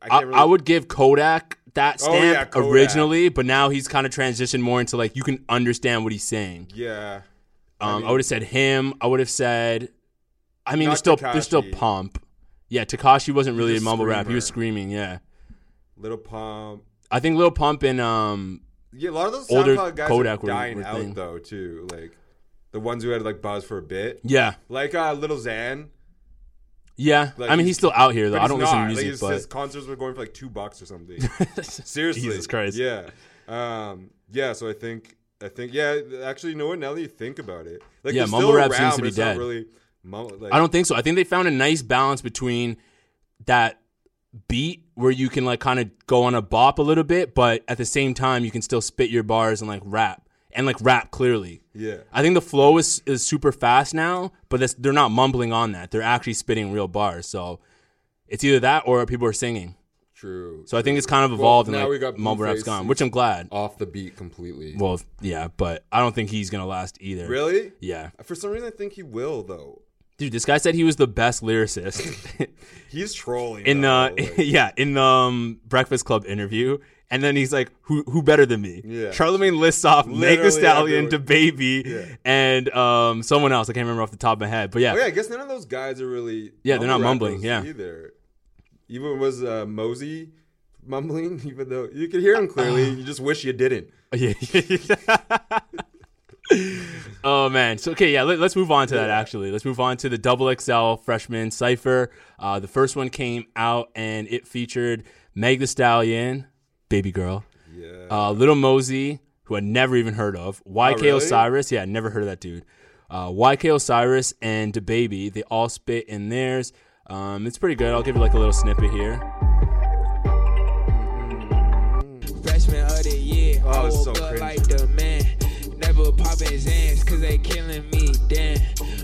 E: I
D: I,
E: can't really.
D: I would give Kodak that
E: Oh,
D: stamp
E: yeah, Kodak.
D: originally, but now he's kind of transitioned more into like you can understand what he's saying.
E: Yeah.
D: Um, I,
E: mean-
D: would have said him. I would have said. I mean,
E: Not
D: there's still there's still
E: Tekashi.
D: Pump. Yeah, Tekashi wasn't really a mumble rap. He was screaming. Yeah,
E: Little Pump.
D: I think little Pump and um
E: Yeah, a lot of those
D: Older
E: SoundCloud guys
D: Kodak
E: are
D: were-
E: dying
D: were
E: out
D: thing.
E: though too. Like the ones who had like buzz for a bit.
D: yeah
E: Like uh, Little Xan.
D: yeah.
E: Like,
D: I mean, he's still out here though. I don't listen to
E: not. Like,
D: music,
E: his,
D: but
E: his concerts were going for like two bucks or something. Seriously,
D: Jesus Christ.
E: Yeah, um, yeah. So I think, I think, yeah. Actually, you know what? Now that you think about it, like
D: Yeah, mumble
E: still
D: rap
E: around,
D: seems to be dead.
E: Really, like,
D: I don't think so. I think they found a nice balance between that beat where you can like kind of go on a bop a little bit, but at the same time you can still spit your bars and like rap and like rap clearly.
E: Yeah.
D: I think the flow is is super fast now, but that's, they're not mumbling on that. They're actually spitting real bars. So it's either that or people are singing.
E: True.
D: So I think it's kind of
H: Well,
D: evolved
H: now
D: and
H: we
D: like
H: got
D: mumble rap's gone, which I'm glad.
H: Off the beat completely.
D: Well, yeah, but I don't think he's gonna last either.
E: Really?
D: Yeah.
E: For some reason, I think he will though.
D: Dude, this guy said he was the best lyricist.
E: He's trolling.
D: in
E: though,
D: the
E: like-
D: yeah in the um, Breakfast Club interview, and then he's like, "Who who better than me?"
E: Yeah.
D: Charlemagne lists off Meg Thee Stallion, Da Baby,
E: Yeah.
D: and um someone else. I can't remember off the top of my head, but yeah,
E: Oh yeah, I guess none of those guys are really.
D: Yeah, they're not mumbling, yeah.
E: either. Even was uh, Mosey mumbling, even though you could hear him clearly. you just wish you didn't.
D: Yeah. Oh man. So okay, yeah. Let, us move on to that. Actually, let's move on to the Double XL freshman cipher. Uh, the first one came out and it featured Meg Thee Stallion, Baby Girl,
E: Yeah.
D: uh, Little Mosey, who I never even heard of, YK
E: Oh, really?
D: Osiris. Yeah, never heard of that dude. Uh, YK Osiris and Da Baby. They all spit in theirs. Um, it's pretty good. I'll give you like a little snippet here.
I: Freshman of the year,
E: Oh,
I: I
E: it's
I: woke
E: so
I: up
E: cringy.
I: like the man. Never popping Zans, cause they killing me, damn.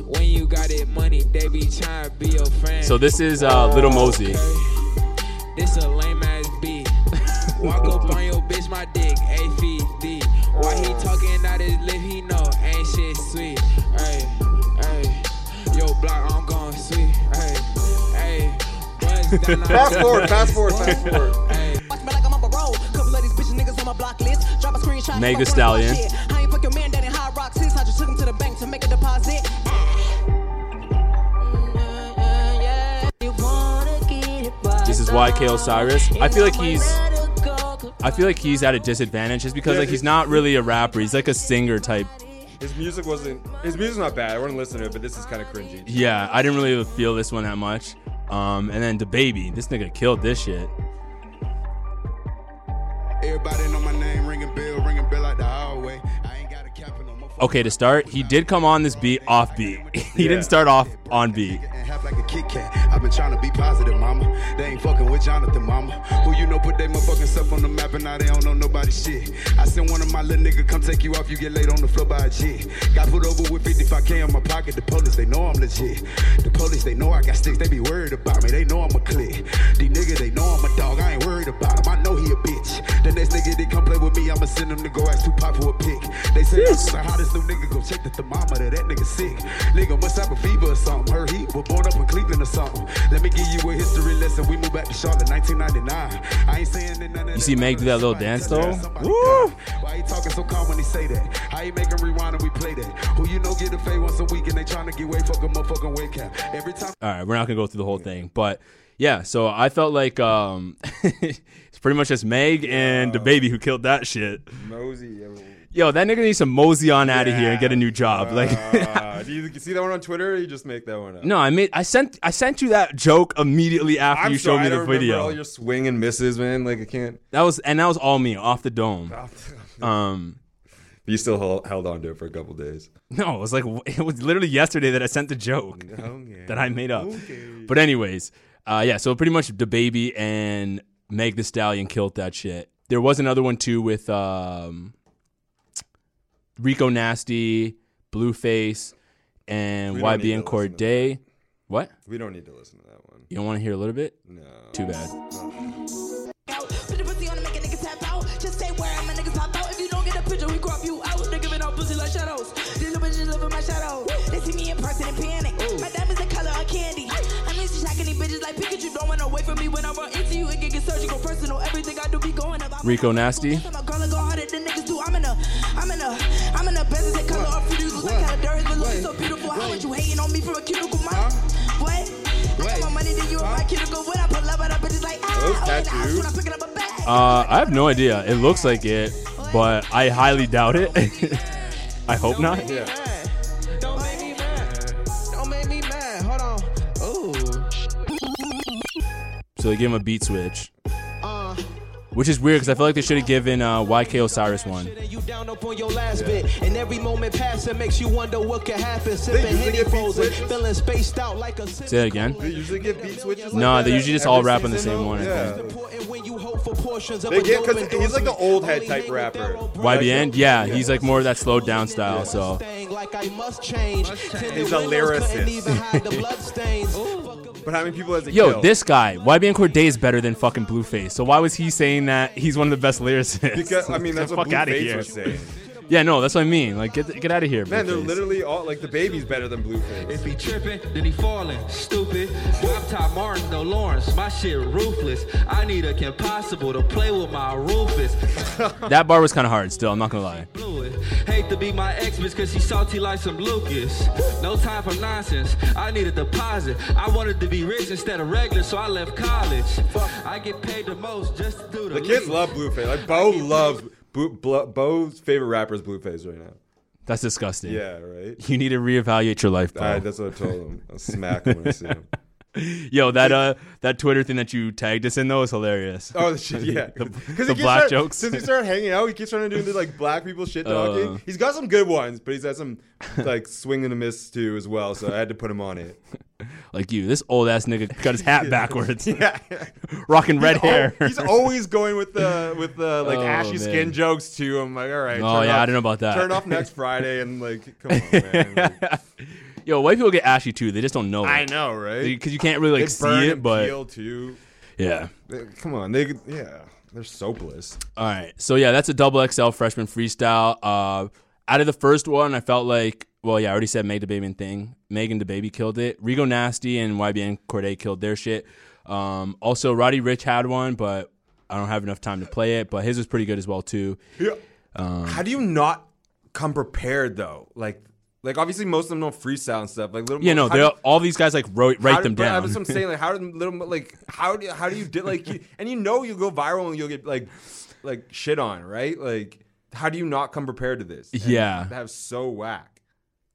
I: When you got it money, they be trying to be your friend.
D: So this is uh, Little Mosey.
I: This a lame ass beat. Walk up on your bitch, my dick, eight feet deep. Why he talking out his lip, he know ain't shit sweet. Hey, hey, yo block, I'm going sweet. Hey, hey, buzz down on
E: Fast forward, fast forward, fast forward.
I: Hey.
J: Watch me like I'm on a roll. Couple of these bitch niggas on my block list. Drop a screenshot.
D: Meg
J: fuck
D: Thee
J: one of my
D: Stallion.
J: The bank to make a deposit.
D: This is YK Osiris. I feel like he's I feel like he's at a disadvantage just because
E: Yeah,
D: like he's not really a rapper. He's like a singer type.
E: His music wasn't. His music's not bad. I wouldn't listen to it, but this is kind of cringy.
D: Yeah, I didn't really feel this one that much. Um, and then the baby, this nigga killed this shit.
K: Everybody know my name, ringing bell, ringing bell like the hallway.
D: Okay, to start, he did come on this beat off beat. he
E: Yeah.
D: didn't start off on beat.
K: And half like a Kit Kat. I've been trying to be positive, mama. They ain't fucking with Jonathan, mama. Who you know put they motherfucking self on the map and now they don't know nobody shit. I sent one of my little nigga come take you off, you get laid on the floor by a G. Got put over with 55k in my pocket. The police, they know I'm legit. The police, they know I got sticks. They be worried about me. They know I'm a click. These niggas, they know I'm a dog. I ain't worried about them. I know know he a bitch. The next nigga that come play with me, I'ma send him to go ask Tupac for a pic. They say I'm the hottest new nigga, go check the thermometer, that nigga sick. Nigga must have a fever or something. Heard he was born up in Cleveland or something. Let me give you a history lesson. We moved back to Charlotte, 1999. I ain't saying that none of
D: You see Meg do that little dance though?
K: Woo! Why he talking so calm when he say that? How he make him rewind and we play that? Who you know get a fade once a week and they trying to get way fuck a motherfucking weight cap. Every time.
D: All right, we're not gonna go through the whole thing, but yeah. So I felt like um, pretty much just Meg and the baby who killed that shit.
E: Mosey. yo.
D: That nigga needs to mosey on out of here and get a new job. Like,
E: do you see that one on Twitter? Or you just make that one up.
D: no, I made I sent I sent you that joke immediately after you
E: sorry,
D: showed me
E: I
D: the
E: don't remember
D: video.
E: All your swing and misses, man. Like I can't.
D: That was and that was all me off the dome. Um,
E: You still held, held on to it for a couple days.
D: no, it was like it was literally yesterday that I sent the joke
E: Okay.
D: that I made up. But anyways, uh, yeah. So pretty much the baby and Meg the Stallion killed that shit. There was another one too with um, Rico Nasty, Blueface, and
E: We don't
D: YB and
E: to listen to
D: Cordae. What?
E: We don't need to listen to that one.
D: You don't want to hear a little bit?
E: No.
D: Too bad.
J: Put like Pikachu. Don't run away from me when I run into you. It get surgical, personal. Everything I do be going up.
D: Rico Nasty.
J: I'm a girl go harder than niggas do. I'm in a, I'm in a, I'm in a business that color of fruit. Look like how the dirt is, looking so beautiful. How much you hating on me from a cuticle, man? What? I got more money than you in my cuticle. When I pull up, I bitches like.
E: Those
J: and I
E: tattoos?
J: when I'm picking up a bag.
D: Uh, I have no idea. It looks like it, but I highly doubt it. I hope not.
E: Yeah.
D: So they gave him a beat switch, which is weird because I feel like they should have given uh, YK Osiris one.
I: you down up on your last bit, and every moment passing makes you wonder what could happen. Sipping Henny frozen, feeling spaced out like a.
D: Say that again.
E: They usually get beat switches.
D: No,
E: like
D: they usually just
E: every
D: all rap on the same one,
E: Yeah.
I: Important when you hope for portions of
E: They get because he's like the old head type rapper.
I: that old
D: YBN, yeah, he's like more of that slowed down style. So
I: thing like I must change. Tinted
E: He's a lyricist.
I: even hide the bloodstains.
E: But how many people has it
D: Yo,
E: killed?
D: this guy, YBN Cordae is better than fucking Blueface. So why was he saying that he's one of the best lyricists?
E: Because I mean, that's what
D: fuck
E: Blueface
D: here.
E: was saying.
D: Yeah, no, that's what I mean. Like, get get out of here,
E: Man, they're
D: Blueface.
E: literally all like the baby's better than Blueface.
H: If he tripping, then he falling. Stupid. Drop top Martin, no Lawrence. My shit ruthless. I need a Kim Possible to play with my Rufus.
D: That bar was kind of hard. Still, I'm not gonna lie.
H: Fluid. Hate to be my ex bitch cause she salty like some Lucas. No time for nonsense. I need a deposit. I wanted to be rich instead of regular, so I left college. I get paid the most just to do the
E: The kids
H: least.
E: love Blueface. Like Bo loves Bo, Blo- Bo's favorite rapper is Blueface right now.
D: That's disgusting.
E: Yeah, right.
D: You need to reevaluate your life, bro.
E: Right, that's what I told him. I'll smack him when I see him.
D: Yo, that uh, that Twitter thing that you tagged us in though is hilarious.
E: Oh, shit, yeah. Because
D: the black jokes.
E: Since he started hanging out, he keeps trying to do the like black people shit talking.
D: Uh.
E: he's got some good ones, but he's had some like swing and a miss too as well. So I had to put him on it.
D: like you, this old ass nigga got his hat backwards.
E: Yeah.
D: rocking red
E: He's al-
D: hair.
E: he's always going with the with the like
D: Oh,
E: ashy
D: man.
E: skin jokes too. I'm like, all right.
D: Oh, yeah,
E: off-
D: I don't know about that.
E: Turn off next Friday and like, come on, man. Like,
D: Yo, white people get ashy too. They just don't know.
E: I know, right?
D: Because you can't really like
E: They burn
D: see it,
E: and
D: but
E: peel too.
D: yeah.
E: They- come on, they yeah, they're soapless.
D: All right. So yeah, that's a double XL freshman freestyle. Uh, out of the first one, I felt like, well, yeah, I already said Meg the Baby thing. Megan the Baby killed it. Rico Nasty and YBN Cordae killed their shit. Um, also, Roddy Ricch had one, but I don't have enough time to play it. But his was pretty good as well too.
E: Yeah.
D: Um,
E: How do you not come prepared though? Like, like obviously most of them don't freestyle and stuff. Like little,
D: yeah, no,
E: how
D: they
E: do-
D: all these guys like wrote write
E: do-
D: them down.
E: That's what I'm saying. Like, how do little like how do how do you did like you, and you know you'll go viral and you'll get like like shit on right? Like, how do you not come prepared to this?
D: Yeah.
E: that was so whack.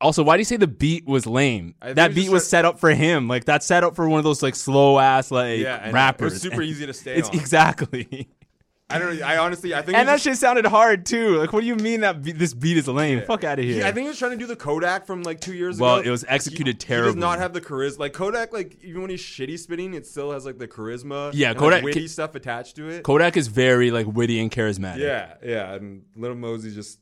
D: Also, why do you say the beat was lame?
E: I
D: That beat was set up for him. Like that's set up for one of those like slow ass like
E: Yeah, and it
D: rappers.
E: was super easy to stay
D: It's
E: on.
D: exactly.
E: I don't. know. I honestly, I think
D: and that
E: just-
D: shit sounded hard too. Like, what do you mean that be- this beat is lame? Fuck out of
E: He-
D: here.
E: I think he was trying to do the Kodak from like two years
D: Well,
E: ago.
D: Well, it was executed terribly.
E: He does not have the charisma. Like Kodak, like even when he's shitty spitting, it still has like the charisma.
D: Yeah,
E: and,
D: Kodak-
E: like, witty stuff attached to it.
D: Kodak is very like witty and charismatic.
E: Yeah, yeah, and Lil Mosey just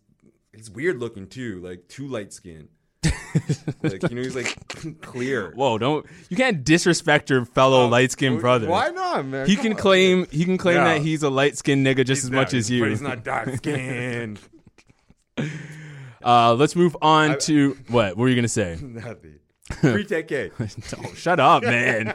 E: he's weird looking too, like too light skinned. like you know, he's like clear.
D: Whoa, don't you can't disrespect your fellow light skinned brother.
E: Why not, man?
D: He
E: Come
D: can
E: on,
D: claim he can claim
E: No.
D: that he's a light skinned nigga just as much as you.
E: but he's not dark skinned.
D: uh, let's move on
E: I-
D: to what? What were you gonna say?
E: Nothing. Free Tay-K.
D: Oh, shut up, man.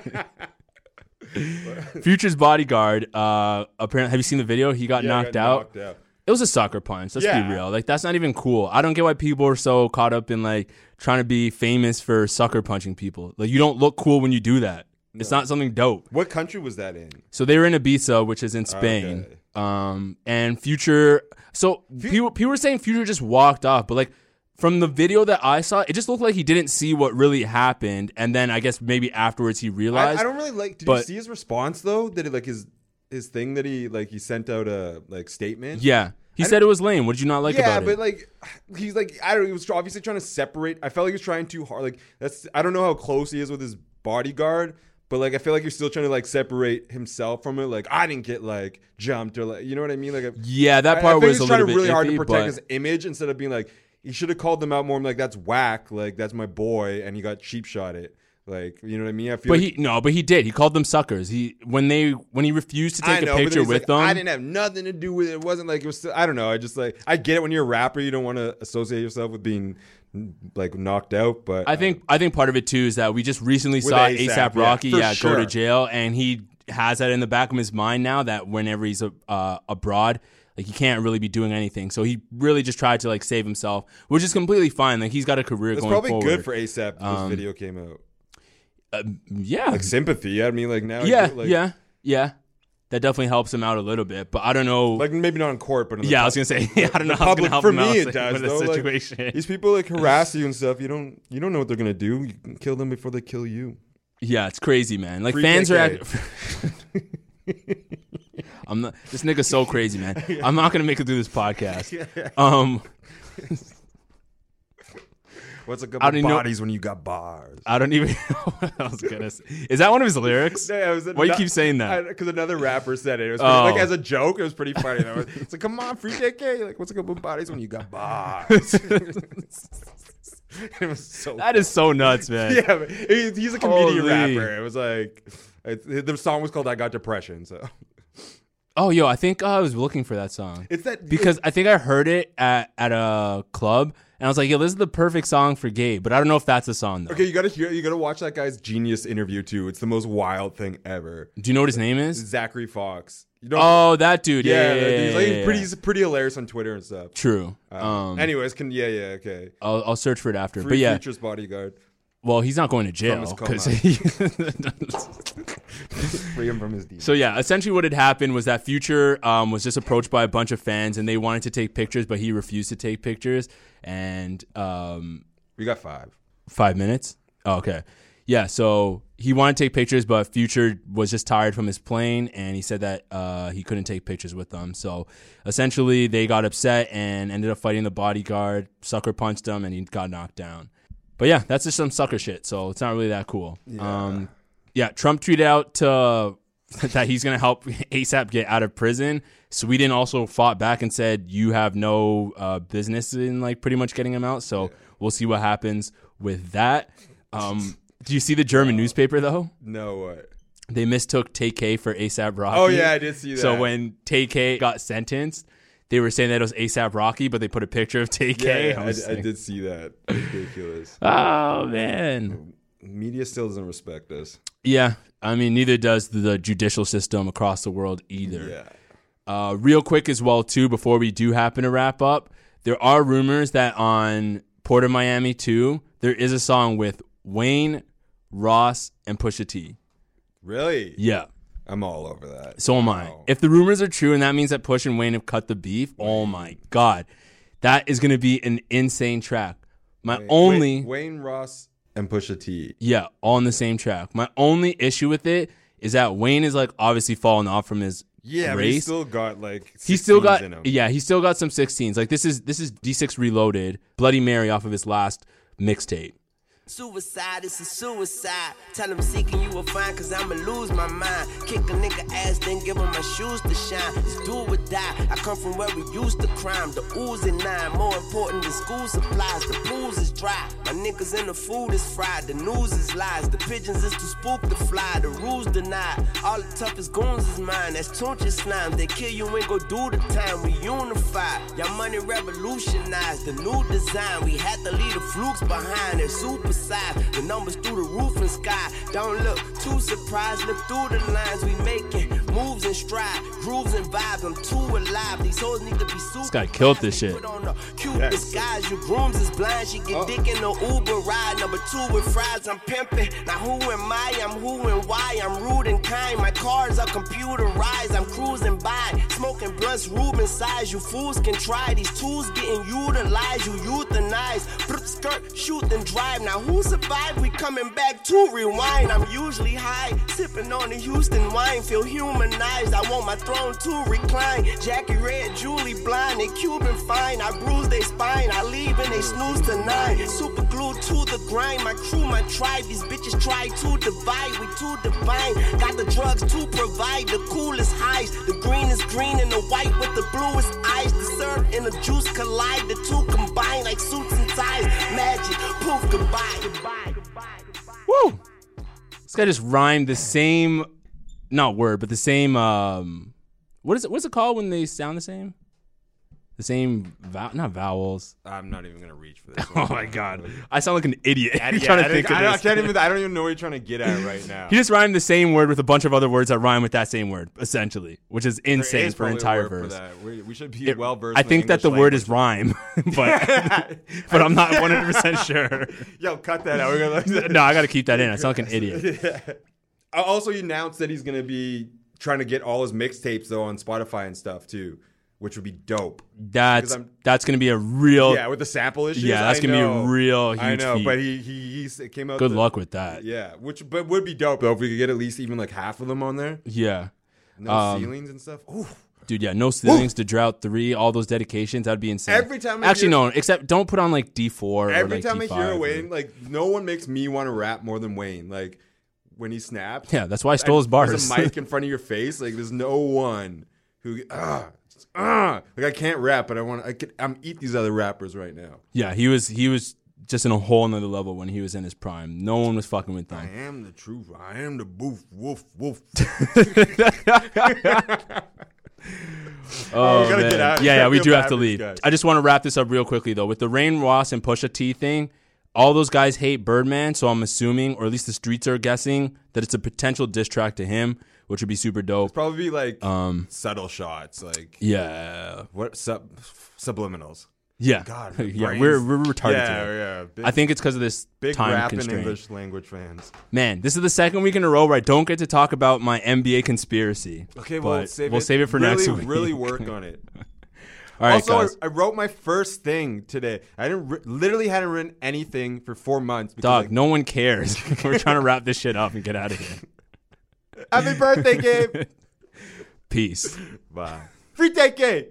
D: Future's bodyguard. Uh, apparently, have you seen the video? He got
E: Yeah,
D: knocked
E: got
D: out.
E: knocked out.
D: It was a sucker punch. Let's
E: Yeah.
D: be real. Like that's not even cool. I don't get why people are so caught up in like trying to be famous for sucker punching people. Like you don't look cool when you do that. It's not something dope.
E: What country was that in?
D: So they were in Ibiza, which is in Spain. Um, and Future. So people people were saying Future just walked off, but like from the video that I saw, it just looked like he didn't see what really happened, and then I guess maybe afterwards he realized.
E: I don't really like. Did
D: but
E: you see his response though? Did it like his his thing that he like he sent out a like statement?
D: Yeah, he
E: I
D: said it was lame. What did you not like about it?
E: yeah, but like he's like I don't. He was obviously trying to separate. I felt like he was trying too hard. Like that's I don't know how close he is with his bodyguard, but like I feel like you're still trying to like separate himself from it. Like I didn't get like jumped or like you know what I mean. Like
D: Yeah, that
E: I- I
D: part
E: think
D: was
E: he's
D: a
E: trying
D: little bit
E: really hard to protect
D: but-
E: his image instead of being like he should have called them out more. I'm like that's whack. Like that's my boy, and he got cheap shot it. Like you know what I mean. I feel
D: But
E: like
D: he no, but he did. He called them suckers. He when they when he refused to take
E: know,
D: a picture with
E: like,
D: them.
E: I didn't have nothing to do with it. It wasn't like it was. Still, I don't know. I just like I get it when you're a rapper, you don't want to associate yourself with being like knocked out. But
D: I think I think part of it too is that we just recently saw ASAP Rocky
E: for
D: yeah, go to jail, and he has that in the back of his mind now that whenever he's uh, abroad, like he can't really be doing anything. So he really just tried to like save himself, which is completely fine. Like he's got a career
E: it's
D: going
E: probably
D: forward.
E: good for ASAP. This
D: Um,
E: video came out.
D: Uh, yeah,
E: like sympathy. I mean, like now.
D: yeah,
E: like,
D: yeah, yeah. That definitely helps him out a little bit, but I don't know.
E: Like maybe not in court, but in the
D: yeah, I was gonna say yeah, I don't know
E: the
D: how it's gonna
E: public-
D: help
E: for
D: him
E: me
D: out
E: it does
D: with the.
E: Like,
D: situation.
E: these people like harass you and stuff. You don't you don't know what they're gonna do. You can kill them before they kill you.
D: Yeah, it's crazy, man. Like
E: Free
D: fans are. Act- I'm not. This nigga's so crazy, man. I'm not gonna make it through this podcast. Um,
E: What's a couple
D: even know-
E: bodies when you got bars?
D: I don't even know what I was gonna say. Is that one of his lyrics?
E: Yeah, it was
D: Why you keep saying that?
E: Because another rapper said it. It was pretty,
D: Oh.
E: like as a joke. It was pretty funny. Though. It's like, come on, free Tay-K. Like, what's a couple bodies when you got bars? it was so.
D: That is so nuts, man.
E: Yeah, but he- he's a comedian
D: Holy.
E: rapper. It was like it, the song was called "I Got Depression." So
D: Oh, yo, I think uh, I was looking for that song.
E: It's that-
D: because I think I heard it at at a club, and I was like, "Yo, this is the perfect song for Gabe." But I don't know if that's the song though.
E: okay, you gotta hear. You gotta watch that guy's genius interview too. It's the most wild thing ever.
D: Do you know what his name is?
E: Zachary Fox. You know?
D: Oh, that dude. Yeah,
E: Yeah,
D: yeah, yeah,
E: he's, like, he's pretty. He's pretty hilarious on Twitter and stuff.
D: True.
E: Um,
D: Um,
E: anyways, can yeah, yeah, okay.
D: I'll, I'll search for it after.
E: Free
D: but yeah,
E: Futures bodyguard.
D: Well, he's not going to jail because he.
E: Free him from his demons.
D: So yeah, essentially what had happened was that Future um, was just approached by a bunch of fans, and they wanted to take pictures, but he refused to take pictures. And um,
E: we got five.
D: Five minutes. Oh, okay. Yeah. So he wanted to take pictures, but Future was just tired from his plane, and he said that uh, he couldn't take pictures with them. So essentially, they got upset and ended up fighting the bodyguard. Sucker punched him, and he got knocked down. But yeah, that's just some sucker shit. So it's not really that cool.
E: Yeah.
D: Um, yeah, Trump tweeted out to, that he's going to help ASAP get out of prison. Sweden also fought back and said you have no uh, business in like pretty much getting him out. So we'll see what happens with that. Um, do you see the German newspaper though?
E: No what?
D: They mistook Tay-K for ASAP Rocky.
E: Oh, yeah, I did see that.
D: So when Tay-K got sentenced, they were saying that it was ASAP Rocky, but they put a picture of Tay-K. K.
E: Yeah, I,
D: was
E: I did see that. Ridiculous.
D: Oh man.
E: Media still doesn't respect us.
D: Yeah, I mean, neither does the judicial system across the world either.
E: Yeah.
D: Uh, real quick as well, too, before we do happen to wrap up, there are rumors that on Port of Miami 2, there is a song with Wayne, Ross, and Pusha T.
E: Really?
D: Yeah.
E: I'm all over that.
D: So am I. If the rumors are true and that means that Push and Wayne have cut the beef, oh my God. That is going to be an insane track. My only.
E: Wayne, Wayne Ross and Pusha T.
D: Yeah, all on the same track. My only issue with it is that Wayne is like obviously falling off from his
E: Yeah, but
D: race.
E: he still got like.
D: He's still got
E: in him.
D: yeah, he's still got some 16s. Like this is this is D6 Reloaded, Bloody Mary off of his last mixtape.
C: Suicide, it's a suicide. Tell him seeking you will find, cause I'ma lose my mind. Kick a nigga ass, then give him my shoes to shine. It's do or die. I come from where we used to crime. The ooze and nine, more important than school supplies. The booze is dry. My niggas in the food is fried. The news is lies. The pigeons is too spook to fly. The rules denied. All the toughest goons is mine. That's Tunechi's slime. They kill you and go do the time. We unify. Y'all money revolutionized. The new design. We had to leave the flukes behind. They're super size. The numbers through the roof and sky. Don't look too surprised. Look through the lines we making. Moves and stride. Grooves and vibes. I'm too alive. These hoes need to be super.
D: This guy killed this shit.
C: Cute disguise, your grooms is blind. She get oh. dick in the Uber ride. Number two with fries, I'm pimping. Now who am I? I'm who and why. I'm rude and kind. My cars are computerized. I'm cruising by, smoking blunts, Ruben size. You fools can try. These tools getting utilized. You euthanize. Brr, skirt, shoot and drive. Now who survived? We coming back to rewind. I'm usually high, sipping on the Houston wine. Feel humanized. I want my throne to recline. Jackie Red, Julie Blind, they Cuban fine. I bruise their spine. I leave and they snooze tonight. Super glued to the grind. My crew, my tribe. These bitches try to divide. We too divine. Got the drugs to provide. The coolest highs. The green is green and the white with the bluest eyes. The syrup and the juice collide. The two combine like suits and ties. Magic. Poof, goodbye. Goodbye.
D: Woo! This guy just rhymed the same, not word, but the same. Um, what is it? What's it called when they sound the same? The same vowel, not vowels.
E: I'm not even gonna reach for this.
D: Oh my god, I sound like an idiot.
E: Yeah,
D: trying
E: yeah,
D: to
E: I,
D: think
E: don't- I,
D: of
E: I
D: this.
E: can't even. I don't even know what you're trying to get at right now.
D: He just rhymed the same word with a bunch of other words that rhyme with that same word, essentially, which is insane
E: is
D: for an entire verse.
E: We, we should be well versed.
D: I think that the word is rhyme, but but I'm not 100 percent sure.
E: Yo, cut that out. We're gonna
D: no, I got to keep that in. I sound like an idiot.
E: Uh, also, he announced that he's gonna be trying to get all his mixtapes though on Spotify and stuff too, which would be dope.
D: That's that's gonna be a real
E: yeah with the sample issues.
D: Yeah, that's
E: I
D: gonna
E: know.
D: be a real huge.
E: I know,
D: feat.
E: but he he, he came out.
D: Good
E: the-
D: luck with that.
E: Yeah, which but would be dope though if we could get at least even like half of them on there.
D: Yeah.
E: No
D: Um,
E: ceilings and stuff. Ooh.
D: Dude, yeah, no ceilings to drought three, all those dedications, that'd be insane.
E: Every time I
D: actually,
E: hear-
D: no, except don't put on like D four.
E: Every
D: or, like,
E: time
D: D5
E: I hear
D: or-
E: Wayne, like no one makes me want to rap more than Wayne. Like when he snaps.
D: Yeah, that's why I stole his bars.
E: There's a mic in front of your face. Like there's no one who ah ah like I can't rap, but I want I could I'm eat these other rappers right now.
D: yeah, he was he was just in a whole nother level when he was in his prime. No one was fucking with
E: him.
D: I
E: am the truth. I am the boof woof woof.
D: Oh,
E: gotta
D: man. Yeah, yeah, we do have to leave.
E: guys.
D: I just want to wrap this up real quickly though. With the Wayne Ross and Pusha T thing, all those guys hate Birdman, so I'm assuming, or at least the streets are guessing, that it's a potential diss track to him, which would be super dope.
E: Probably like
D: Um,
E: subtle shots, like
D: Yeah.
E: what sub subliminals.
D: Yeah,
E: God,
D: yeah, we're we're retarded.
E: Yeah,
D: today.
E: yeah. Big-
D: I think it's because of this
E: big
D: time
E: rap
D: constraint.
E: English language fans.
D: Man, this is the second week in a row where I don't get to talk about my NBA conspiracy.
E: Okay, well, save
D: we'll
E: it.
D: save it for
E: really,
D: next week.
E: Really work on it.
D: All right,
E: also, I-
D: guys.
E: I, wrote my first thing today. I didn't ri- literally hadn't written anything for four months. Because,
D: Dog,
E: like,
D: no one cares. We're trying to wrap this shit up and get out of here.
E: Happy birthday, Gabe.
D: Peace.
E: Bye. Free take Gabe.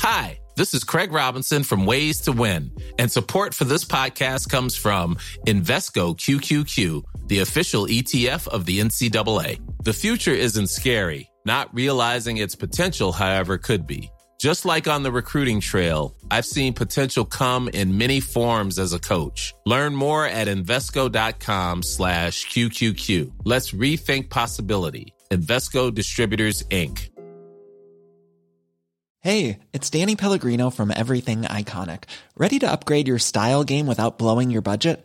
L: Hi, this is Craig Robinson from Ways to Win, and support for this podcast comes from Invesco QQQ, the official ETF of the NCAA. The future isn't scary. Not realizing its potential, however, could be. Just like on the recruiting trail, I've seen potential come in many forms as a coach. Learn more at Invesco.com slash QQQ. Let's rethink possibility. Invesco Distributors, Inc.
M: Hey, it's Danny Pellegrino from Everything Iconic. Ready to upgrade your style game without blowing your budget?